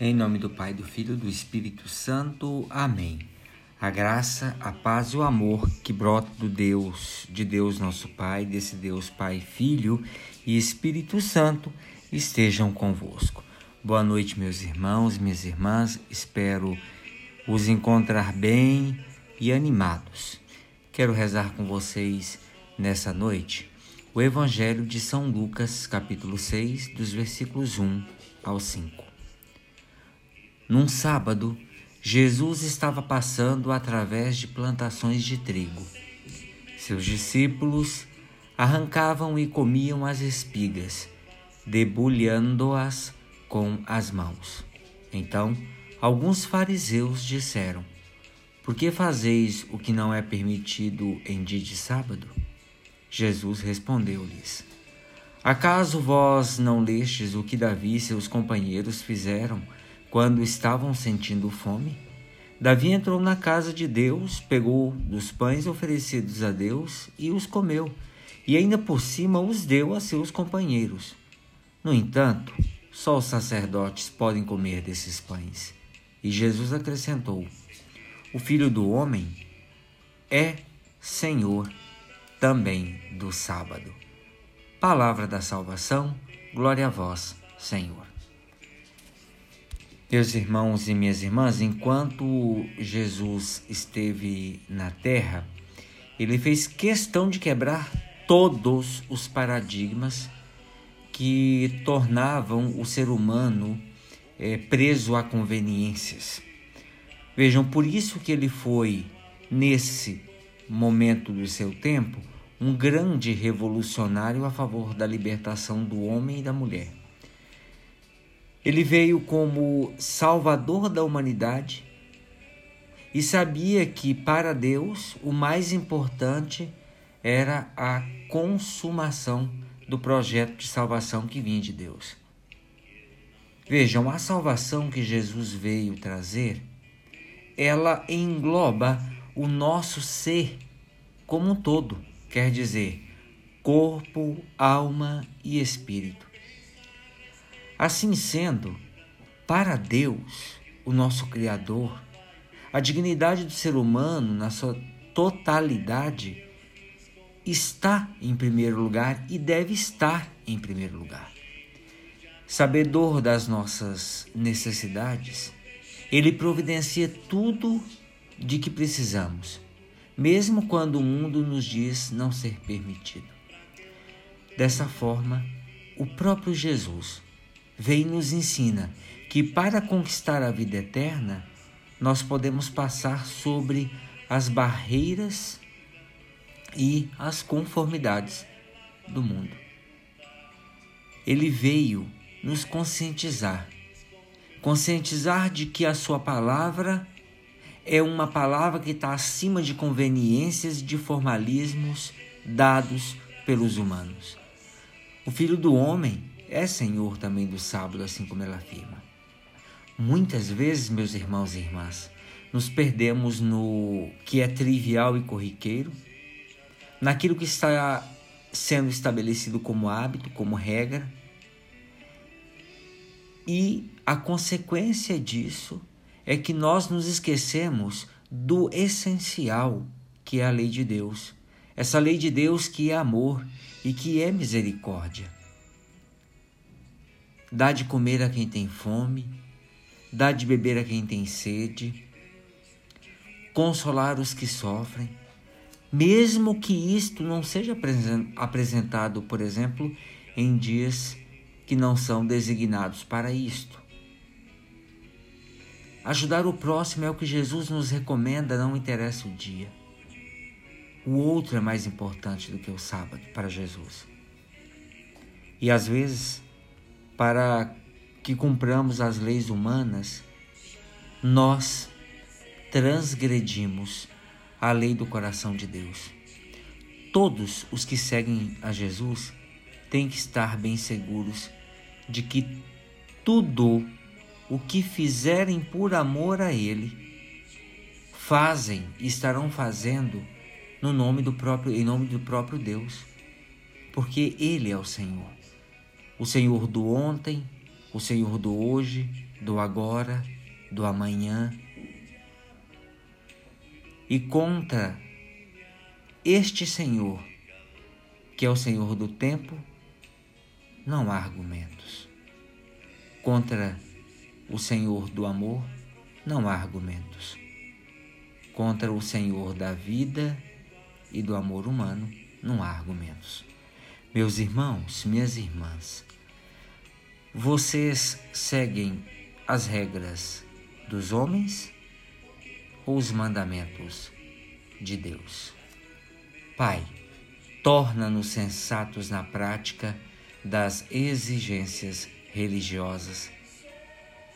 Em nome do Pai, do Filho e do Espírito Santo. Amém. A graça, a paz e o amor que brota do Deus, de Deus nosso Pai, desse Deus Pai, Filho e Espírito Santo, estejam convosco. Boa noite, meus irmãos minhas irmãs. Espero os encontrar bem e animados. Quero rezar com vocês nessa noite o Evangelho de São Lucas, capítulo 6, dos versículos 1 ao 5. Num sábado, Jesus estava passando através de plantações de trigo. Seus discípulos arrancavam e comiam as espigas, debulhando-as com as mãos. Então, alguns fariseus disseram: Por que fazeis o que não é permitido em dia de sábado? Jesus respondeu-lhes: Acaso vós não lestes o que Davi e seus companheiros fizeram? Quando estavam sentindo fome, Davi entrou na casa de Deus, pegou dos pães oferecidos a Deus e os comeu, e ainda por cima os deu a seus companheiros. No entanto, só os sacerdotes podem comer desses pães. E Jesus acrescentou: O filho do homem é Senhor também do sábado. Palavra da salvação, glória a vós, Senhor. Meus irmãos e minhas irmãs, enquanto Jesus esteve na terra, ele fez questão de quebrar todos os paradigmas que tornavam o ser humano é, preso a conveniências. Vejam, por isso que ele foi, nesse momento do seu tempo, um grande revolucionário a favor da libertação do homem e da mulher. Ele veio como salvador da humanidade e sabia que para Deus o mais importante era a consumação do projeto de salvação que vinha de Deus. Vejam, a salvação que Jesus veio trazer, ela engloba o nosso ser como um todo, quer dizer, corpo, alma e espírito. Assim sendo, para Deus, o nosso Criador, a dignidade do ser humano na sua totalidade está em primeiro lugar e deve estar em primeiro lugar. Sabedor das nossas necessidades, ele providencia tudo de que precisamos, mesmo quando o mundo nos diz não ser permitido. Dessa forma, o próprio Jesus vem e nos ensina que para conquistar a vida eterna, nós podemos passar sobre as barreiras e as conformidades do mundo. Ele veio nos conscientizar, conscientizar de que a sua palavra é uma palavra que está acima de conveniências e de formalismos dados pelos humanos. O Filho do Homem é senhor também do sábado, assim como ela afirma. Muitas vezes, meus irmãos e irmãs, nos perdemos no que é trivial e corriqueiro, naquilo que está sendo estabelecido como hábito, como regra, e a consequência disso é que nós nos esquecemos do essencial, que é a lei de Deus. Essa lei de Deus que é amor e que é misericórdia dá de comer a quem tem fome, dá de beber a quem tem sede, consolar os que sofrem, mesmo que isto não seja apresentado, por exemplo, em dias que não são designados para isto. Ajudar o próximo é o que Jesus nos recomenda, não interessa o dia. O outro é mais importante do que o sábado para Jesus. E às vezes para que cumpramos as leis humanas, nós transgredimos a lei do coração de Deus. Todos os que seguem a Jesus têm que estar bem seguros de que tudo o que fizerem por amor a Ele, fazem e estarão fazendo no nome do próprio, em nome do próprio Deus, porque Ele é o Senhor o Senhor do ontem, o Senhor do hoje, do agora, do amanhã. E contra este Senhor, que é o Senhor do tempo, não há argumentos. Contra o Senhor do amor, não há argumentos. Contra o Senhor da vida e do amor humano, não há argumentos. Meus irmãos, minhas irmãs, vocês seguem as regras dos homens ou os mandamentos de Deus? Pai, torna-nos sensatos na prática das exigências religiosas,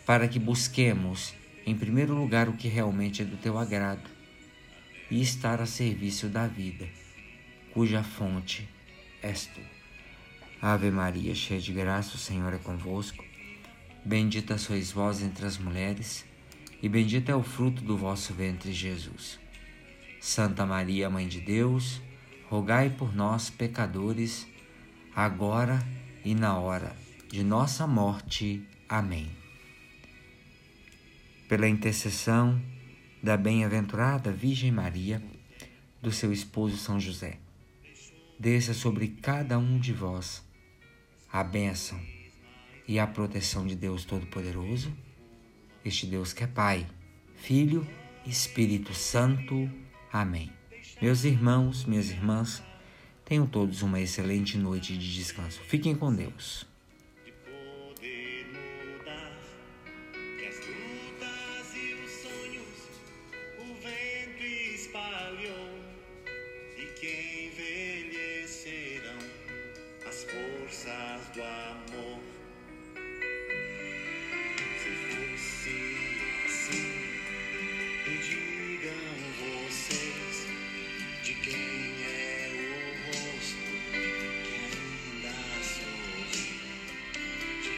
para que busquemos, em primeiro lugar, o que realmente é do teu agrado e estar a serviço da vida, cuja fonte és tu. Ave Maria, cheia de graça, o Senhor é convosco. Bendita sois vós entre as mulheres, e bendito é o fruto do vosso ventre, Jesus. Santa Maria, Mãe de Deus, rogai por nós, pecadores, agora e na hora de nossa morte. Amém. Pela intercessão da bem-aventurada Virgem Maria, do seu esposo São José, desça sobre cada um de vós a bênção e a proteção de Deus Todo-Poderoso, este Deus que é Pai, Filho e Espírito Santo. Amém. Meus irmãos, minhas irmãs, tenham todos uma excelente noite de descanso. Fiquem com Deus.